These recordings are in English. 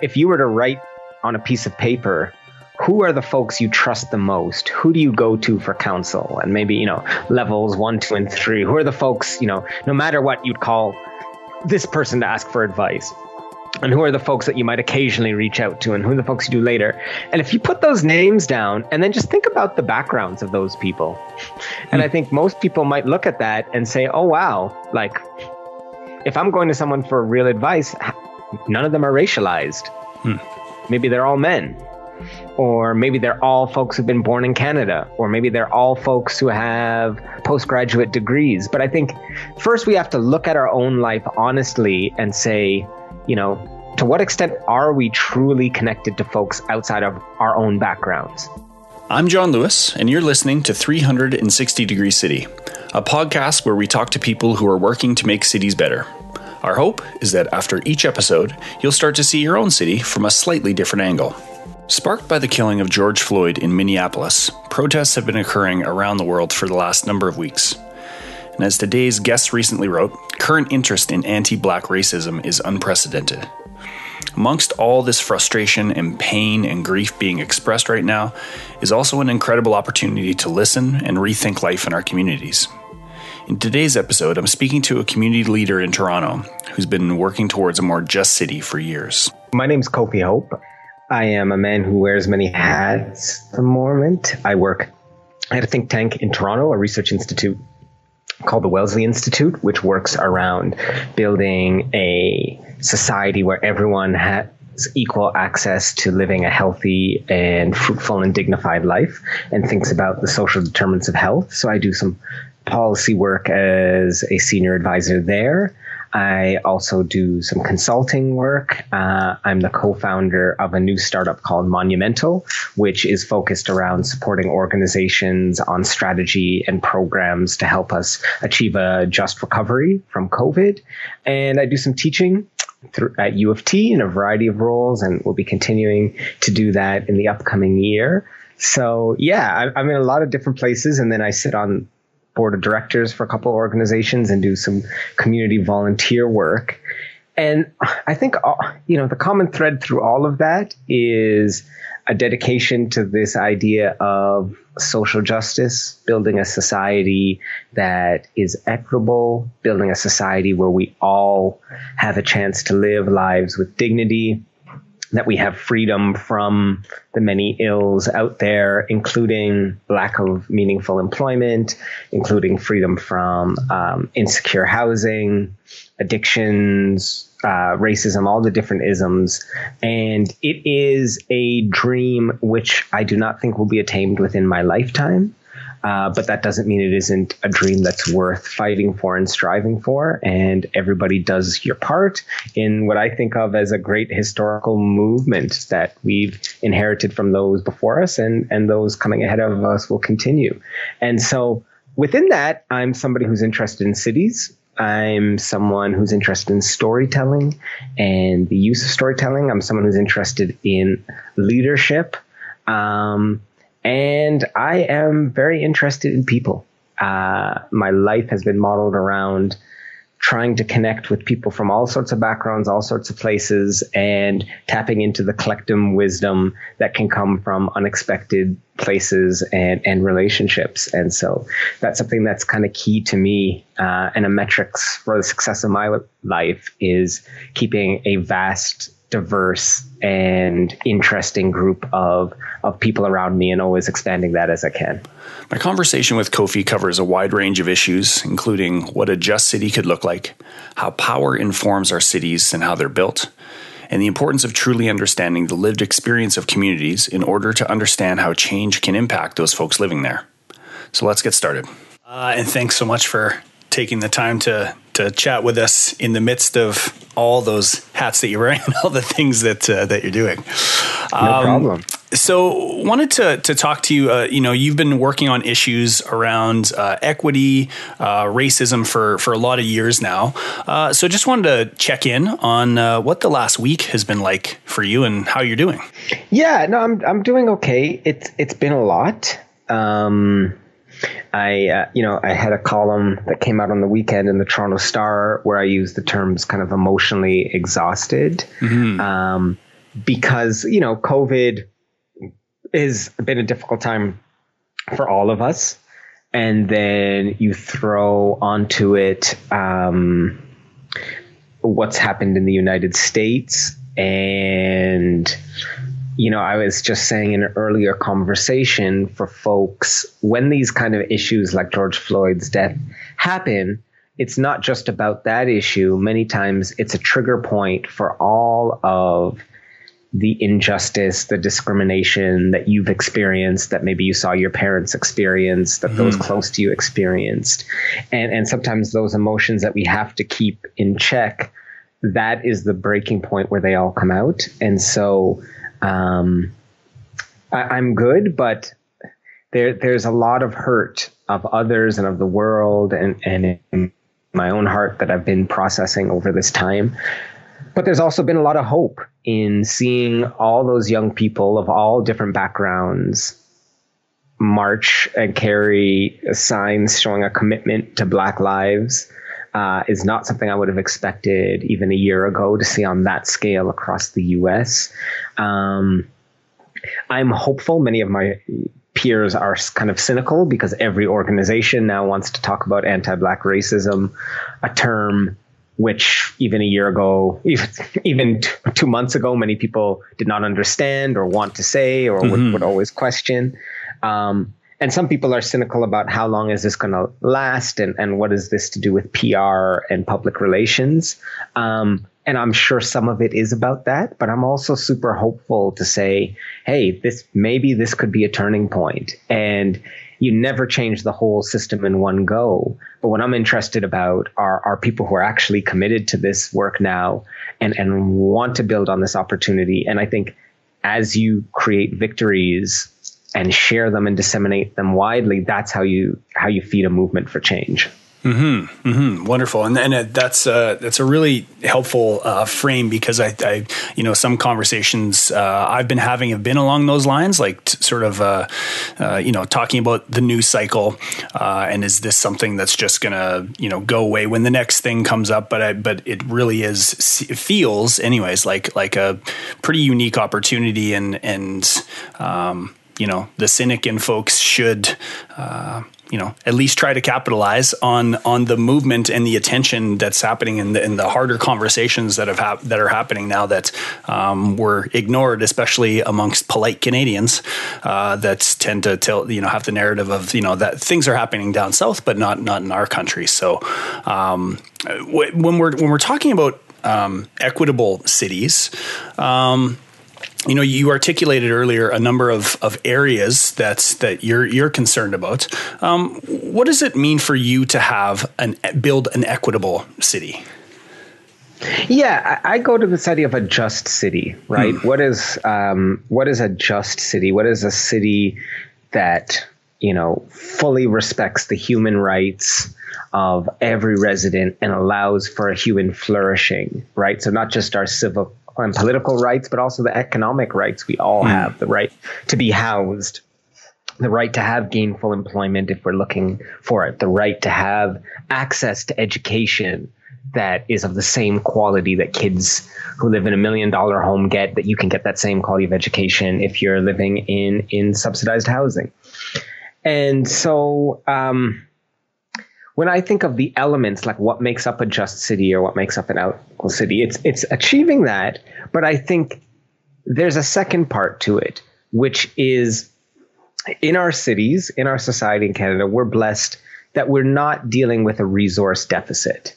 if you were to write on a piece of paper who are the folks you trust the most? Who do you go to for counsel? And maybe, you know, levels one, two, and three. Who are the folks, you know, no matter what you'd call this person to ask for advice? And who are the folks that you might occasionally reach out to, and who are the folks you do later? And if you put those names down and then just think about the backgrounds of those people, and I think most people might look at that and say, oh, wow, like if I'm going to someone for real advice, none of them are racialized. Hmm. Maybe they're all men or maybe they're all folks who've been born in Canada, or maybe they're all folks who have postgraduate degrees. But I think first we have to look at our own life honestly and say, you know, to what extent are we truly connected to folks outside of our own backgrounds? I'm John Lewis, and you're listening to 360 Degree City, a podcast where we talk to people who are working to make cities better. Our hope is that after each episode, you'll start to see your own city from a slightly different angle. Sparked by the killing of George Floyd in Minneapolis, protests have been occurring around the world for the last number of weeks. And as today's guest recently wrote, current interest in anti black racism is unprecedented. Amongst all this frustration and pain and grief being expressed right now is also an incredible opportunity to listen and rethink life in our communities. In today's episode, I'm speaking to a community leader in Toronto who's been working towards a more just city for years. My name is Kofi Hope. I am a man who wears many hats at the moment. I work at a think tank in Toronto, a research institute called the Wellesley Institute, which works around building a society where everyone has equal access to living a healthy and fruitful and dignified life and thinks about the social determinants of health. So I do some policy work as a senior advisor there. I also do some consulting work. Uh, I'm the co founder of a new startup called Monumental, which is focused around supporting organizations on strategy and programs to help us achieve a just recovery from COVID. And I do some teaching through, at U of T in a variety of roles, and we'll be continuing to do that in the upcoming year. So, yeah, I, I'm in a lot of different places, and then I sit on board of directors for a couple organizations and do some community volunteer work. And I think, uh, you know, the common thread through all of that is a dedication to this idea of social justice, building a society that is equitable, building a society where we all have a chance to live lives with dignity, that we have freedom from the many ills out there, including lack of meaningful employment, including freedom from um, insecure housing, addictions, uh, racism, all the different isms. And it is a dream which I do not think will be attained within my lifetime. Uh, but that doesn't mean it isn't a dream that's worth fighting for and striving for. And everybody does your part in what I think of as a great historical movement that we've inherited from those before us, and and those coming ahead of us will continue. And so within that, I'm somebody who's interested in cities. I'm someone who's interested in storytelling and the use of storytelling. I'm someone who's interested in leadership. Um, and I am very interested in people. Uh, my life has been modeled around trying to connect with people from all sorts of backgrounds, all sorts of places, and tapping into the collective wisdom that can come from unexpected places and, and relationships. And so that's something that's kind of key to me. Uh, and a metrics for the success of my life is keeping a vast diverse and interesting group of of people around me and always expanding that as I can. My conversation with Kofi covers a wide range of issues including what a just city could look like, how power informs our cities and how they're built, and the importance of truly understanding the lived experience of communities in order to understand how change can impact those folks living there. So let's get started. Uh, and thanks so much for taking the time to to chat with us in the midst of all those hats that you're wearing and all the things that uh, that you're doing. No um, problem. So, wanted to to talk to you. Uh, you know, you've been working on issues around uh, equity, uh, racism for for a lot of years now. Uh, so, just wanted to check in on uh, what the last week has been like for you and how you're doing. Yeah, no, I'm I'm doing okay. It's it's been a lot. Um, I, uh, you know, I had a column that came out on the weekend in the Toronto Star where I used the terms kind of emotionally exhausted. Mm-hmm. Um, because, you know, COVID has been a difficult time for all of us. And then you throw onto it um, what's happened in the United States. And, you know, I was just saying in an earlier conversation for folks, when these kind of issues like George Floyd's death happen, it's not just about that issue. Many times it's a trigger point for all of the injustice, the discrimination that you've experienced, that maybe you saw your parents experience, that mm. those close to you experienced. And, and sometimes those emotions that we have to keep in check, that is the breaking point where they all come out. And so um, I, I'm good, but there, there's a lot of hurt of others and of the world and, and in my own heart that I've been processing over this time. But there's also been a lot of hope in seeing all those young people of all different backgrounds march and carry signs showing a commitment to Black lives. Uh, is not something I would have expected even a year ago to see on that scale across the US. Um, I'm hopeful. Many of my peers are kind of cynical because every organization now wants to talk about anti Black racism, a term which even a year ago, even, even two months ago, many people did not understand or want to say or mm-hmm. would, would, always question. Um, and some people are cynical about how long is this going to last and, and what is this to do with PR and public relations. Um, and I'm sure some of it is about that, but I'm also super hopeful to say, hey, this maybe this could be a turning point. And you never change the whole system in one go. But what I'm interested about are, are people who are actually committed to this work now and, and want to build on this opportunity. And I think as you create victories and share them and disseminate them widely, that's how you how you feed a movement for change. Mm-hmm, mm-hmm, wonderful, and and that's uh, that's a really helpful uh, frame because I, I, you know, some conversations uh, I've been having have been along those lines, like t- sort of, uh, uh, you know, talking about the news cycle, uh, and is this something that's just gonna, you know, go away when the next thing comes up? But I, but it really is it feels, anyways, like like a pretty unique opportunity, and and um, you know, the cynic in folks should you know at least try to capitalize on on the movement and the attention that's happening in the, in the harder conversations that have hap- that are happening now that um, were ignored, especially amongst polite Canadians uh, that tend to tell you know have the narrative of you know that things are happening down south, but not not in our country. So um, when we're when we're talking about um, equitable cities. Um, you know you articulated earlier a number of, of areas that's that you're you're concerned about. Um, what does it mean for you to have an build an equitable city? Yeah i, go to this idea of a just city right? Hmm. what is um, what is a just city? What is a city that you know fully respects the human rights of every resident and allows for a human flourishing right? So not just our civil on political rights, but also the economic rights we all mm. have the right to be housed, the right to have gainful employment if we're looking for it, the right to have access to education that is of the same quality that kids who live in a million dollar home get, that you can get that same quality of education if you're living in, in subsidized housing. And so, um, when I think of the elements, like what makes up a just city or what makes up an equal city, it's it's achieving that. But I think there's a second part to it, which is in our cities, in our society in Canada, we're blessed that we're not dealing with a resource deficit.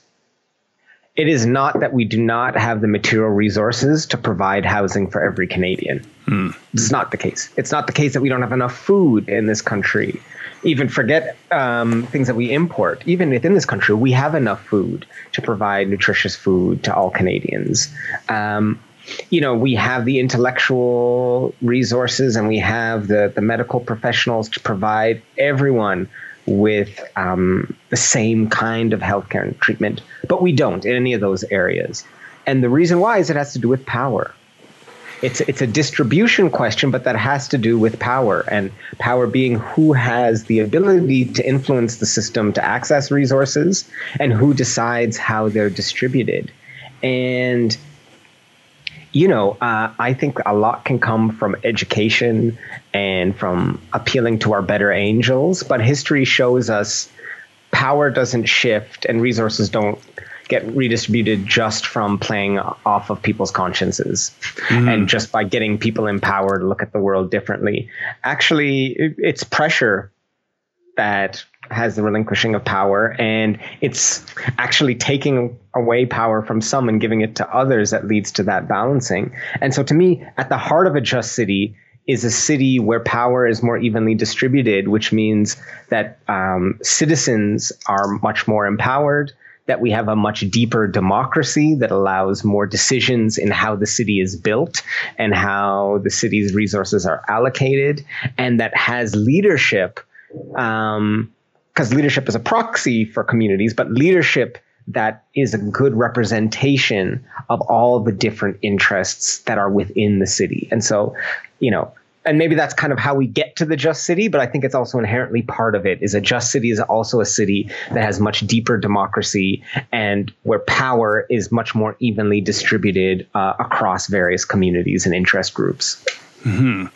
It is not that we do not have the material resources to provide housing for every Canadian. Mm. It's not the case. It's not the case that we don't have enough food in this country even forget um, things that we import. Even within this country, we have enough food to provide nutritious food to all Canadians. Um, you know, we have the intellectual resources and we have the, the medical professionals to provide everyone with um, the same kind of healthcare and treatment, but we don't in any of those areas. And the reason why is it has to do with power it's it's a distribution question, but that has to do with power and power being who has the ability to influence the system to access resources and who decides how they're distributed. And you know, uh, I think a lot can come from education and from appealing to our better angels, but history shows us power doesn't shift and resources don't get redistributed just from playing off of people's consciences mm-hmm. and just by getting people in power to look at the world differently. Actually, it's pressure that has the relinquishing of power and it's actually taking away power from some and giving it to others that leads to that balancing. And so to me, at the heart of a just city is a city where power is more evenly distributed, which means that um, citizens are much more empowered, that we have a much deeper democracy that allows more decisions in how the city is built and how the city's resources are allocated, and that has leadership. Um, because leadership is a proxy for communities, but leadership that is a good representation of all the different interests that are within the city. And so, you know, and maybe that's kind of how we get to the just city but i think it's also inherently part of it is a just city is also a city that has much deeper democracy and where power is much more evenly distributed uh, across various communities and interest groups. Mm-hmm.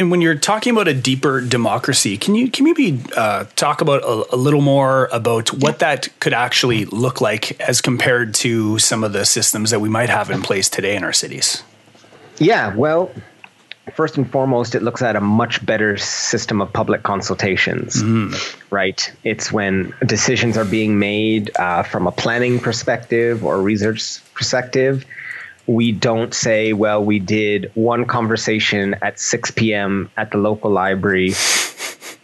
and when you're talking about a deeper democracy can you can maybe uh, talk about a, a, little more about what that could actually look like as compared to some of the systems that we might have in place today in our cities? Yeah well first and foremost, it looks at a much better system of public consultations, mm. right? It's when decisions are being made uh, from a planning perspective or research perspective. We don't say, well, we did one conversation at 6 p.m. at the local library,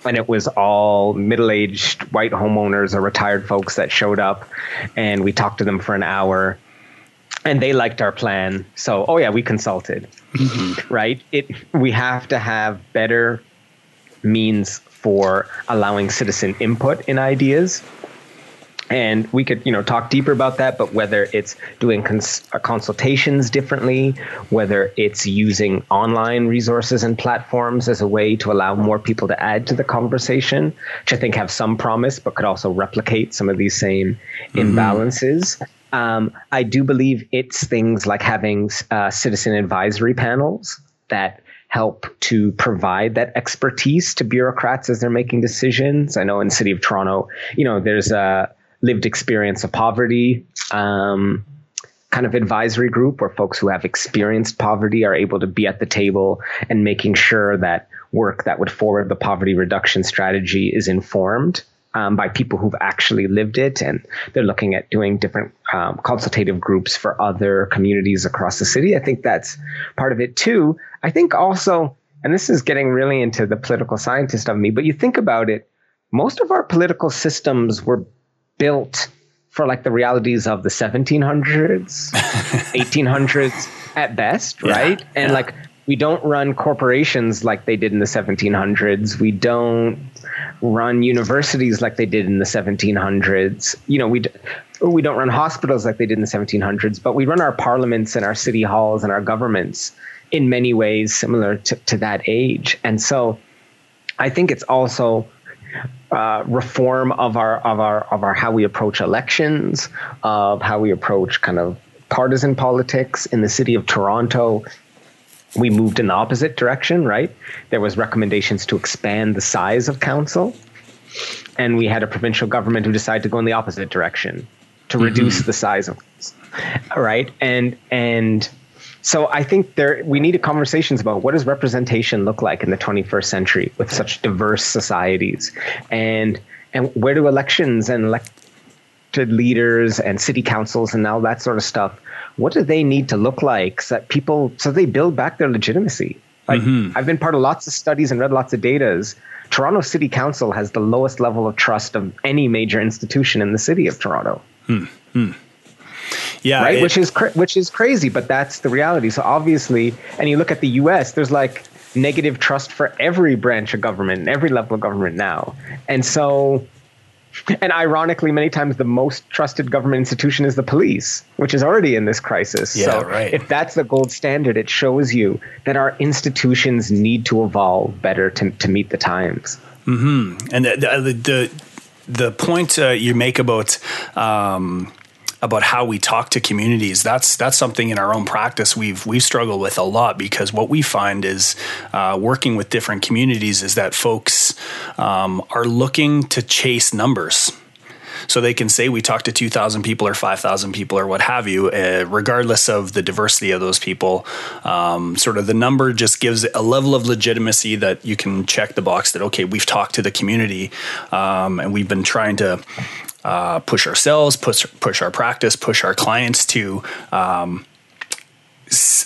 and it was all middle aged white homeowners or retired folks that showed up, and we talked to them for an hour and they liked our plan. So, oh yeah, we consulted, mm-hmm. right? It we have to have better means for allowing citizen input in ideas. And we could, you know, talk deeper about that. But whether it's doing cons- uh, consultations differently, whether it's using online resources and platforms as a way to allow more people to add to the conversation, which I think have some promise, but could also replicate some of these same mm-hmm. imbalances. Um, I do believe it's things like having uh, citizen advisory panels that help to provide that expertise to bureaucrats as they're making decisions. I know in the city of Toronto, you know, there's a lived experience of poverty um, kind of advisory group where folks who have experienced poverty are able to be at the table and making sure that work that would forward the poverty reduction strategy is informed um, by people who've actually lived it, and they're looking at doing different um, consultative groups for other communities across the city. I think that's part of it too. I think also, and this is getting really into the political scientist of me, but you think about it, most of our political systems were built for like the realities of the 1700s, 1800s at best, right? And yeah. like we don't run corporations like they did in the 1700s. We don't run universities like they did in the 1700s. You know, we d- we don't run hospitals like they did in the 1700s, but we run our parliaments and our city halls and our governments in many ways similar to, to that age. And so, I think it's also uh, reform of our of our of our how we approach elections, of how we approach kind of partisan politics in the city of Toronto we moved in the opposite direction, right? There was recommendations to expand the size of council, and we had a provincial government who decided to go in the opposite direction to mm-hmm. reduce the size of council. right and and so I think there we need conversations about what does representation look like in the 21st century with such diverse societies, and and where do elections and elected leaders and city councils and all that sort of stuff what do they need to look like so that people so they build back their legitimacy? Like mm-hmm. i've been part of lots of studies and read lots of datas. Toronto city council has the lowest level of trust of any major institution in the city of toronto. Mm-hmm. yeah right? it, which is cra- which is crazy but that's the reality. So obviously and you look at the us there's like negative trust for every branch of government and every level of government now. And so and ironically, many times the most trusted government institution is the police, which is already in this crisis. Yeah, so right. if that's the gold standard, it shows you that our institutions need to evolve better to, to meet the times. Mm-hmm. And the, the, the, the point uh, you make about um, about how we talk to communities. That's that's something in our own practice we've we've struggled with a lot because what we find is uh, working with different communities is that folks um, are looking to chase numbers so they can say we talked to 2,000 people or 5,000 people or what have you, uh, regardless of the diversity of those people. Um, sort of the number just gives a level of legitimacy that you can check the box that, okay, we've talked to the community um, and we've been trying to. Uh, push ourselves, push push our practice, push our clients to um,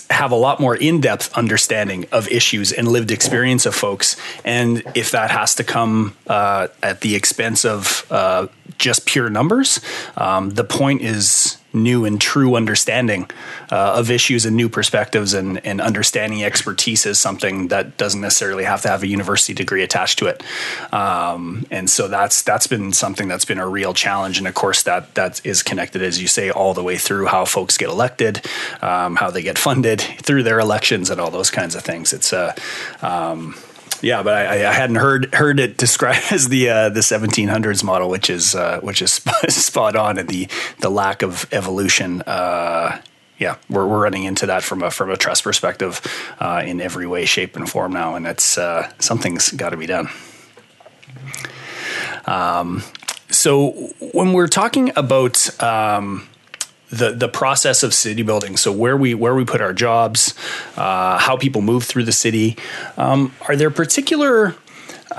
have a lot more in-depth understanding of issues and lived experience of folks. And if that has to come uh, at the expense of uh, just pure numbers um, the point is new and true understanding uh, of issues and new perspectives and, and understanding expertise is something that doesn't necessarily have to have a university degree attached to it. Um, and so that's that's been something that's been a real challenge. And of course, that that is connected, as you say, all the way through how folks get elected, um, how they get funded through their elections, and all those kinds of things. It's a uh, um, yeah, but I, I, hadn't heard heard it described as the uh, the 1700s model, which is uh, which is spot on, and the the lack of evolution. Uh, yeah, we're, we're running into that from a from a trust perspective uh, in every way, shape, and form now, and it's uh, something's got to be done. Um, so when we're talking about um, the the process of city building. So where we where we put our jobs, uh, how people move through the city. Um, are there particular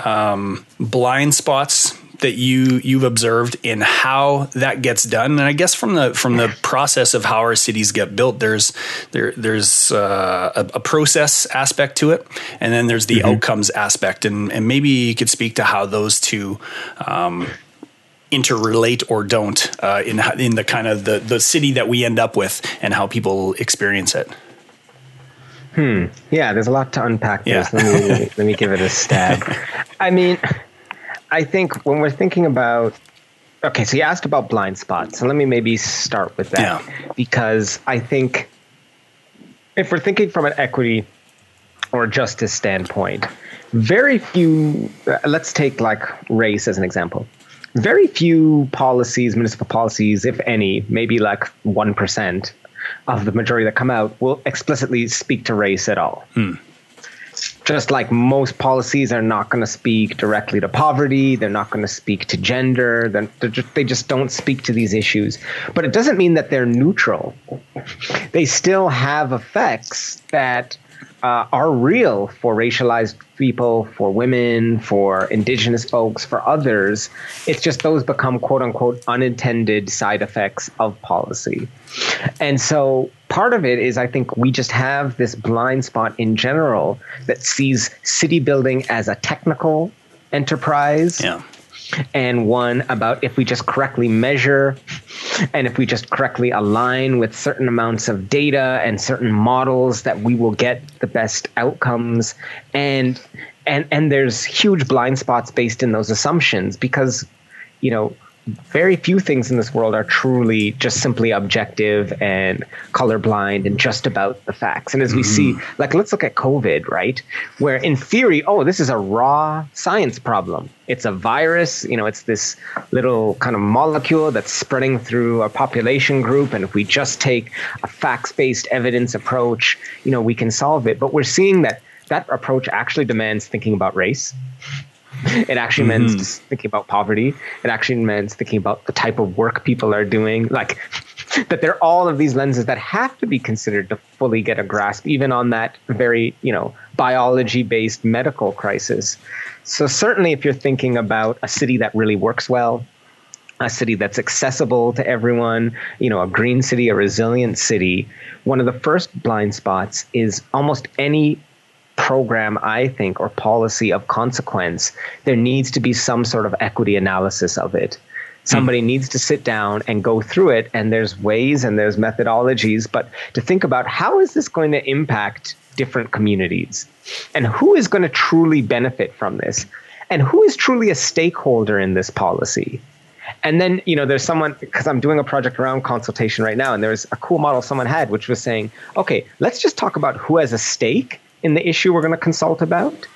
um, blind spots that you you've observed in how that gets done? And I guess from the from the process of how our cities get built, there's there there's uh, a, a, process aspect to it, and then there's the mm-hmm. outcomes aspect. And and maybe you could speak to how those two. Um, interrelate or don't uh, in in the kind of the the city that we end up with and how people experience it. Hmm. Yeah, there's a lot to unpack. Yeah. Let me let me give it a stab. I mean, I think when we're thinking about okay, so you asked about blind spots, so let me maybe start with that yeah. because I think if we're thinking from an equity or justice standpoint, very few. Uh, let's take like race as an example very few policies, municipal policies, if any, maybe like 1% of the majority that come out, will explicitly speak to race at all. Hmm. Just like most policies are not going to speak directly to poverty, they're not going to speak to gender, they're, just, they just don't speak to these issues. But it doesn't mean that they're neutral. They still have effects that uh, are real for racialized people, for women, for indigenous folks, for others. It's just those become quote unquote unintended side effects of policy. And so part of it is I think we just have this blind spot in general that sees city building as a technical enterprise. Yeah and one about if we just correctly measure and if we just correctly align with certain amounts of data and certain models that we will get the best outcomes and and and there's huge blind spots based in those assumptions because you know very few things in this world are truly just simply objective and colorblind and just about the facts. And as we mm-hmm. see, like, let's look at COVID, right? Where in theory, oh, this is a raw science problem. It's a virus, you know, it's this little kind of molecule that's spreading through a population group. And if we just take a facts based evidence approach, you know, we can solve it. But we're seeing that that approach actually demands thinking about race it actually mm-hmm. means thinking about poverty. It actually means thinking about the type of work people are doing. Like that there are all of these lenses that have to be considered to fully get a grasp, even on that very, you know, biology based medical crisis. So certainly if you're thinking about a city that really works well, a city that's accessible to everyone, you know, a green city, a resilient city, one of the first blind spots is almost any program, I think, or policy of consequence, there needs to be some sort of equity analysis of it. Somebody mm. needs to sit down and go through it, and there's ways and there's methodologies, but to think about how is this going to impact different communities? And who is going to truly benefit from this? And who is truly a stakeholder in this policy? And then, you know, there's someone, because I'm doing a project around consultation right now, and there's a cool model someone had, which was saying, okay, let's just talk about who has a stake in the issue we're going to consult about.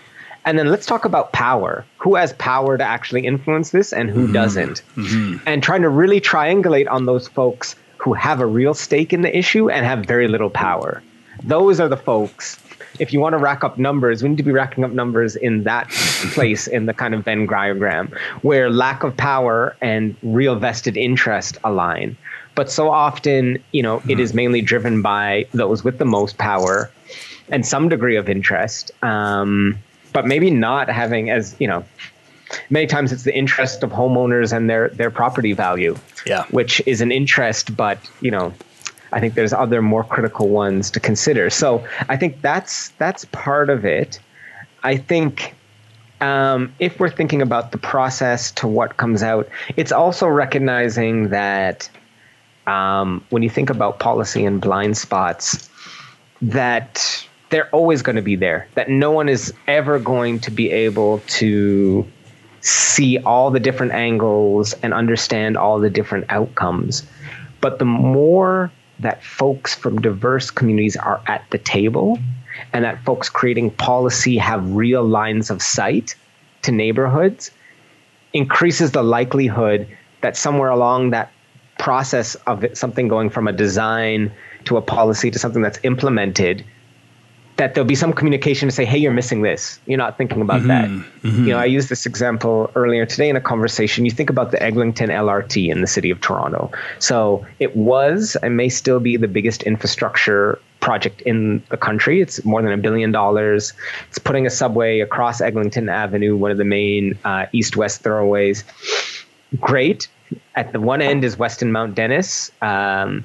And then let's talk about power. Who has power to actually influence this and who mm-hmm. doesn't? Mm-hmm. And trying to really triangulate on those folks who have a real stake in the issue and have very little power. Those are the folks. If you want to rack up numbers, we need to be racking up numbers in that place in the kind of Venn diagram where lack of power and real vested interest align. But so often, you know, mm-hmm. it is mainly driven by those with the most power and some degree of interest, um, but maybe not having as you know. Many times it's the interest of homeowners and their their property value, yeah, which is an interest, but you know, I think there's other more critical ones to consider. So I think that's that's part of it. I think um, if we're thinking about the process to what comes out, it's also recognizing that um, when you think about policy and blind spots, that they're always going to be there, that no one is ever going to be able to see all the different angles and understand all the different outcomes. But the more that folks from diverse communities are at the table and that folks creating policy have real lines of sight to neighborhoods increases the likelihood that somewhere along that process of something going from a design to a policy to something that's implemented that there'll be some communication to say, hey, you're missing this. You're not thinking about mm-hmm, that. Mm-hmm. You know, I used this example earlier today in a conversation. You think about the Eglinton LRT in the city of Toronto. So it was and may still be the biggest infrastructure project in the country. It's more than a billion dollars. It's putting a subway across Eglinton Avenue, one of the main uh, east west thoroughways. Great at the one end is Weston Mount Dennis. Um,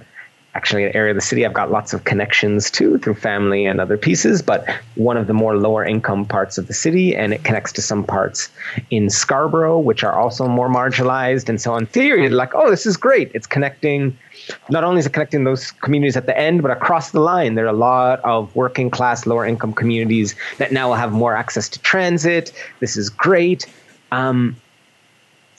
actually, an area of the city I've got lots of connections to through family and other pieces, but one of the more lower income parts of the city, and it connects to some parts in Scarborough, which are also more marginalized. And so, in theory, like, oh, this is great. It's connecting. Not only is it connecting those communities at the end, but across the line, there are a lot of working class, lower income communities that now will have more access to transit. This is great. Um,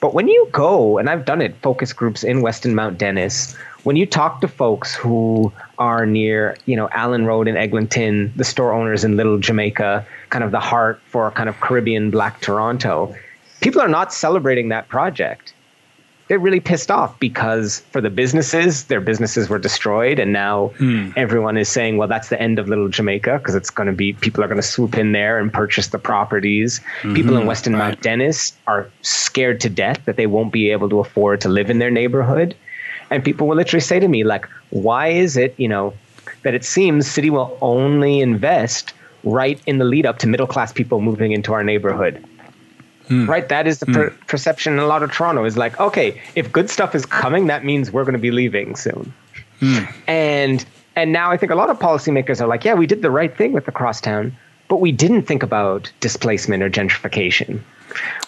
but when you go, and I've done it, focus groups in Weston Mount Dennis, when you talk to folks who are near, you know, Allen Road in Eglinton, the store owners in Little Jamaica, kind of the heart for kind of Caribbean Black Toronto, people are not celebrating that project they're really pissed off because for the businesses, their businesses were destroyed, and now hmm. everyone is saying, "Well, that's the end of Little Jamaica," because it's going to be people are going to swoop in there and purchase the properties. Mm-hmm, people in Weston right. Mount Dennis are scared to death that they won't be able to afford to live in their neighborhood, and people will literally say to me, like, "Why is it, you know, that it seems city will only invest?" Right in the lead up to middle class people moving into our neighborhood Mm. Right? That is the per- mm. perception in a lot of Toronto is like, okay, if good stuff is coming, that means we're going to be leaving soon. Mm. And and now I think a lot of policymakers are like, yeah, we did the right thing with the crosstown, but we didn't think about displacement or gentrification.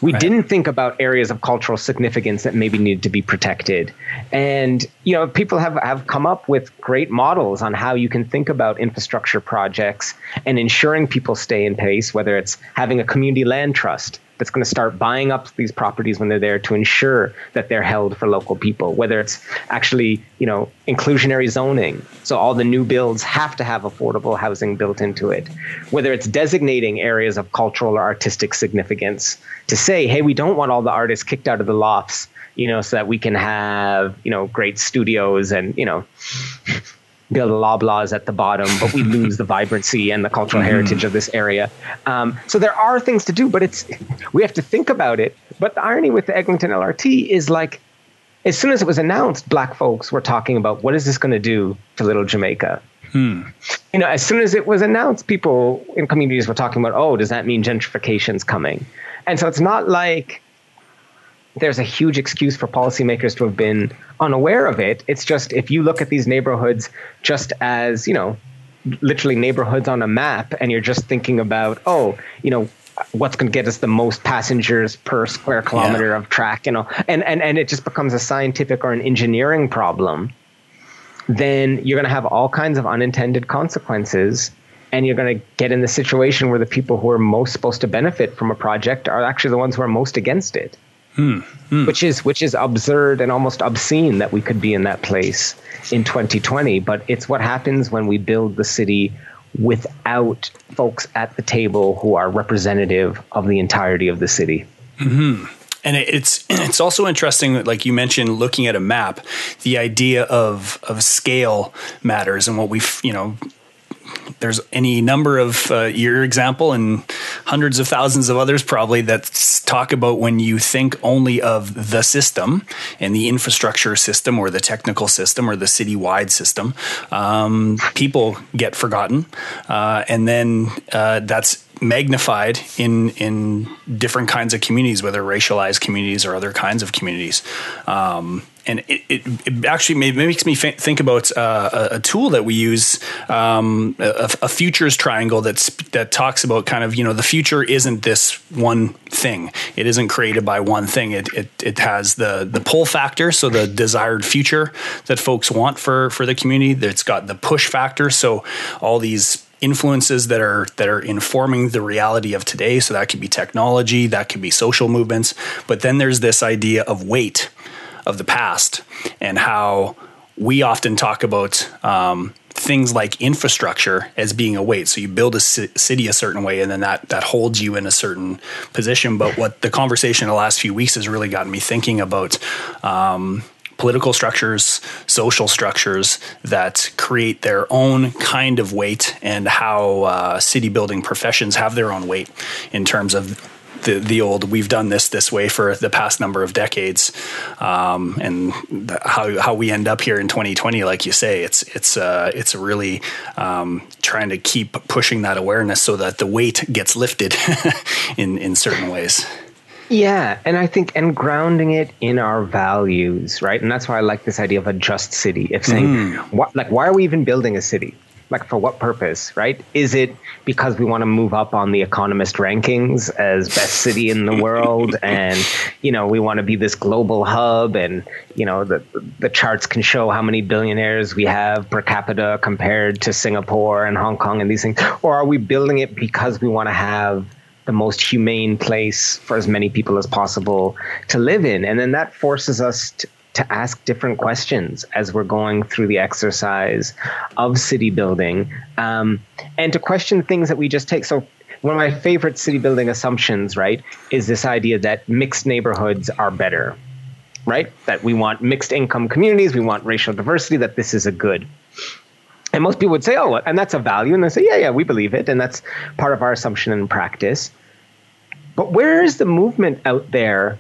We right. didn't think about areas of cultural significance that maybe needed to be protected. And, you know, people have, have come up with great models on how you can think about infrastructure projects and ensuring people stay in place, whether it's having a community land trust that's going to start buying up these properties when they're there to ensure that they're held for local people whether it's actually you know inclusionary zoning. So all the new builds have to have affordable housing built into it. Whether it's designating areas of cultural or artistic significance to say hey we don't want all the artists kicked out of the lofts you know so that we can have you know great studios and you know build Loblaws at the bottom, but we lose the vibrancy and the cultural mm-hmm. heritage of this area. Um, so there are things to do, but it's we have to think about it. But the irony with the Eglinton LRT is like, as soon as it was announced, black folks were talking about what is this going to do to Little Jamaica. Hmm. You know, as soon as it was announced, people in communities were talking about, oh, does that mean gentrification's coming? And so it's not like there's a huge excuse for policymakers to have been unaware of it. It's just if you look at these neighborhoods just as, you know, literally neighborhoods on a map and you're just thinking about, oh, you know, what's going to get us the most passengers per square kilometer yeah. of track, you know, and, and, and it just becomes a scientific or an engineering problem, then you're going to have all kinds of unintended consequences. And you're going to get in the situation where the people who are most supposed to benefit from a project are actually the ones who are most against it. Hmm. Hmm. Which is which is absurd and almost obscene that we could be in that place in 2020. But it's what happens when we build the city without folks at the table who are representative of the entirety of the city. Mm-hmm. and it's it's also interesting like you mentioned looking at a map the idea of of scale matters and what we've you know there's any number of uh, your example and hundreds of thousands of others probably that talk about when you think only of the system and the infrastructure system or the technical system or the citywide system, um, people get forgotten, uh, and then uh, that's magnified in in different kinds of communities, whether racialized communities or other kinds of communities. Um, and it, it, it, actually makes me think about uh, a, tool that we use, um, a, a, futures triangle that's that talks about kind of you know the future isn't this one thing. It isn't created by one thing. It it, it has the the pull factor, so the desired future that folks want for for the community. It's got the push factor, so all these influences that are that are informing the reality of today so that could be technology that could be social movements but then there's this idea of weight of the past and how we often talk about um, things like infrastructure as being a weight. So you build a city a certain way, and then that that holds you in a certain position. But what the conversation in the last few weeks has really gotten me thinking about. Um, political structures, social structures that create their own kind of weight, and how uh, city building professions have their own weight in terms of the the old we've done this this way for the past number of decades, um, and the, how how we end up here in 2020, like you say, it's it's uh, it's really um, trying to keep pushing that awareness so that the weight gets lifted in in certain ways. Yeah, and I think and grounding it in our values, right? And that's why I like this idea of a just city. If saying, mm. what, like, why are we even building a city? Like for what purpose, right? Is it because we want to move up on the economist rankings as best city in the world and you know, we want to be this global hub and you know, the the charts can show how many billionaires we have per capita compared to Singapore and Hong Kong and these things or are we building it because we want to have the most humane place for as many people as possible to live in and then that forces us to, to ask different questions as we're going through the exercise of city building um, and to question things that we just take. So, one of my favorite city building assumptions, right, is this idea that mixed neighborhoods are better, right? That we want mixed income communities, we want racial diversity, that this is a good. And most people would say, oh, and that's a value. And they say, yeah, yeah, we believe it. And that's part of our assumption and practice. But where is the movement out there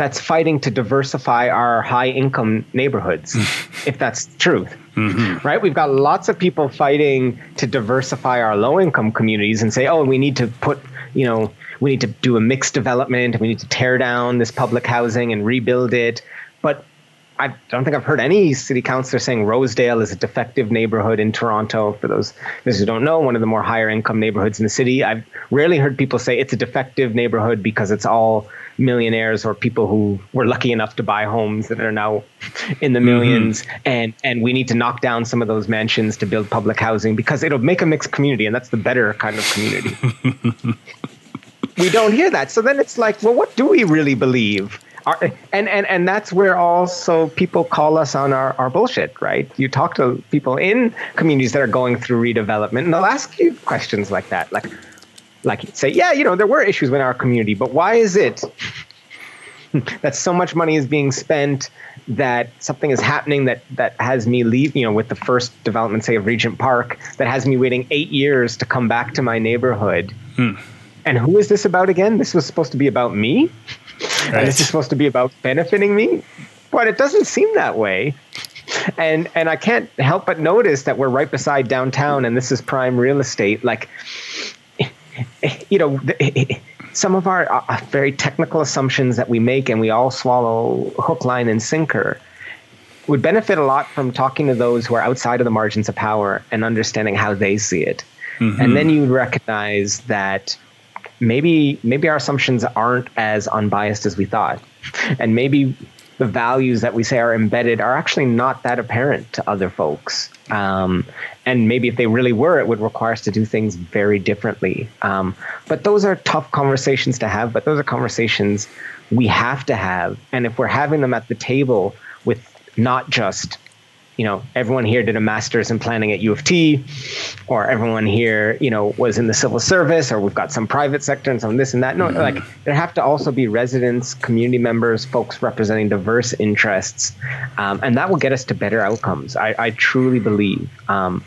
that's fighting to diversify our high income neighborhoods, if that's the truth. Mm-hmm. Right? We've got lots of people fighting to diversify our low income communities and say, oh, we need to put, you know, we need to do a mixed development, we need to tear down this public housing and rebuild it. I don't think I've heard any city councilor saying Rosedale is a defective neighborhood in Toronto. For those, those who don't know, one of the more higher income neighborhoods in the city. I've rarely heard people say it's a defective neighborhood because it's all millionaires or people who were lucky enough to buy homes that are now in the 1000000s mm-hmm. and and we need to knock down some of those mansions to build public housing because it'll make a mixed community and that's the better kind of community we don't hear that so then it's like well what do we really believe our, and, and and that's where also people call us on our, our bullshit, right? You talk to people in communities that are going through redevelopment, and they'll ask you questions like that, like, like say, yeah, you know, there were issues in our community, but why is it that so much money is being spent that something is happening that that has me leave, you know, with the first development, say of Regent Park, that has me waiting eight years to come back to my neighborhood. Hmm. And who is this about again? This was supposed to be about me, right. and this is supposed to be about benefiting me, but it doesn't seem that way. And and I can't help but notice that we're right beside downtown, and this is prime real estate. Like you know, some of our uh, very technical assumptions that we make and we all swallow hook, line, and sinker would benefit a lot from talking to those who are outside of the margins of power and understanding how they see it. Mm-hmm. And then you would recognize that maybe maybe our assumptions aren't as unbiased as we thought. And maybe the values that we say are embedded are actually not that apparent to other folks. Um, and maybe if they really were, it would require us to do things very differently. Um, but those are tough conversations to have, but those are conversations we have to have. And if we're having them at the table with not just you know, everyone here did a master's in planning at U of T, or everyone here, you know, was in the civil service, or we've got some private sector and some this and that. No, mm-hmm. like there have to also be residents, community members, folks representing diverse interests, um, and that will get us to better outcomes. I, I truly believe. Um,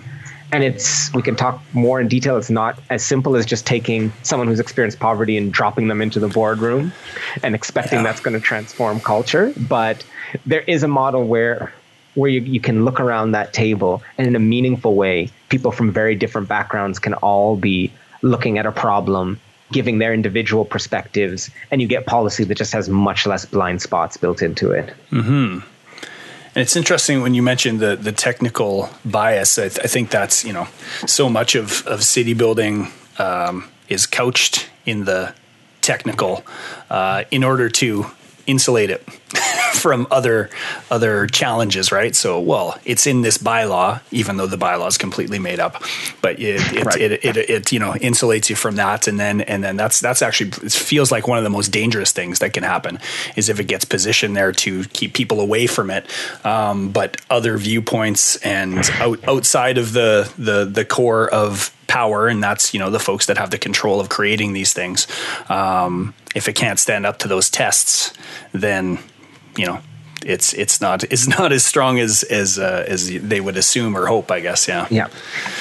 and it's we can talk more in detail it's not as simple as just taking someone who's experienced poverty and dropping them into the boardroom and expecting yeah. that's going to transform culture but there is a model where where you, you can look around that table and in a meaningful way, people from very different backgrounds can all be looking at a problem, giving their individual perspectives, and you get policy that just has much less blind spots built into it. Mm-hmm. And it's interesting when you mentioned the the technical bias. I, th- I think that's you know so much of of city building um, is couched in the technical uh, in order to insulate it from other other challenges, right? So, well, it's in this bylaw, even though the bylaw is completely made up, but it it, right. it, it, it, it, you know insulates you from that, and then and then that's that's actually it feels like one of the most dangerous things that can happen is if it gets positioned there to keep people away from it, um, but other viewpoints and out, outside of the the the core of power, and that's you know the folks that have the control of creating these things. Um, if it can't stand up to those tests, then you know it's it's not it's not as strong as as uh, as they would assume or hope. I guess. Yeah. Yeah,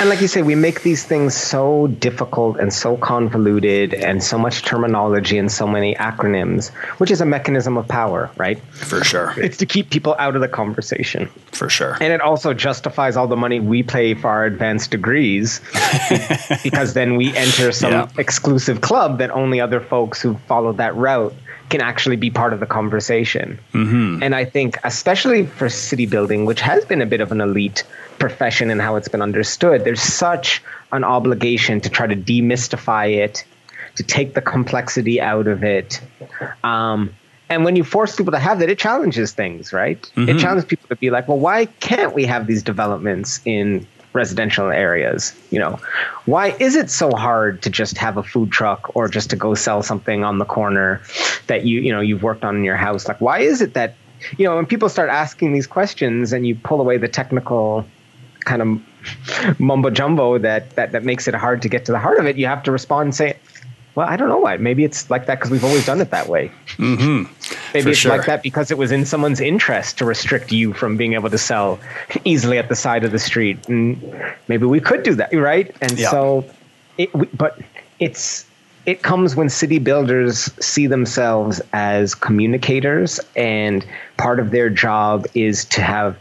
and like you say, we make these things so difficult and so convoluted, and so much terminology and so many acronyms, which is a mechanism of power, right? For sure. It's to keep people out of the conversation. For sure. And it also justifies all the money we pay for our advanced degrees, because then we enter some yeah. exclusive club that only other folks who follow that route can actually be part of the conversation. Mm-hmm. And I think, especially for city building, which has been a bit of an elite profession in how it's been understood, there's such an obligation to try to demystify it, to take the complexity out of it. Um, and when you force people to have that, it challenges things, right? Mm-hmm. It challenges people to be like, well, why can't we have these developments in residential areas. You know, why is it so hard to just have a food truck or just to go sell something on the corner that you you know you've worked on in your house? Like, why is it that you know when people start asking these questions and you pull away the technical kind of mumbo jumbo that that that makes it hard to get to the heart of it, you have to respond and say, well, I don't know why. Maybe it's like that because we've always done it that way. Mm-hmm. Maybe For it's sure. like that because it was in someone's interest to restrict you from being able to sell easily at the side of the street. And maybe we could do that, right? And yeah. so, it, but it's it comes when city builders see themselves as communicators, and part of their job is to have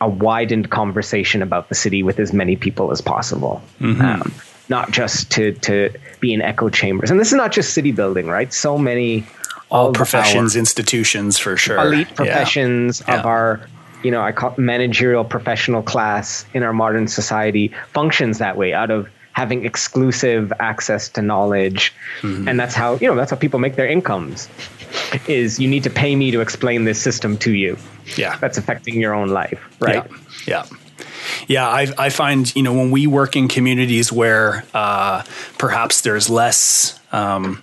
a widened conversation about the city with as many people as possible. Mm-hmm. Um, not just to to be in echo chambers. And this is not just city building, right? So many all professions, institutions for sure. Elite professions yeah. of yeah. our you know, I call managerial professional class in our modern society functions that way out of having exclusive access to knowledge. Mm-hmm. And that's how, you know, that's how people make their incomes. Is you need to pay me to explain this system to you. Yeah. That's affecting your own life, right? Yeah. yeah. Yeah, I, I find you know when we work in communities where uh, perhaps there's less um,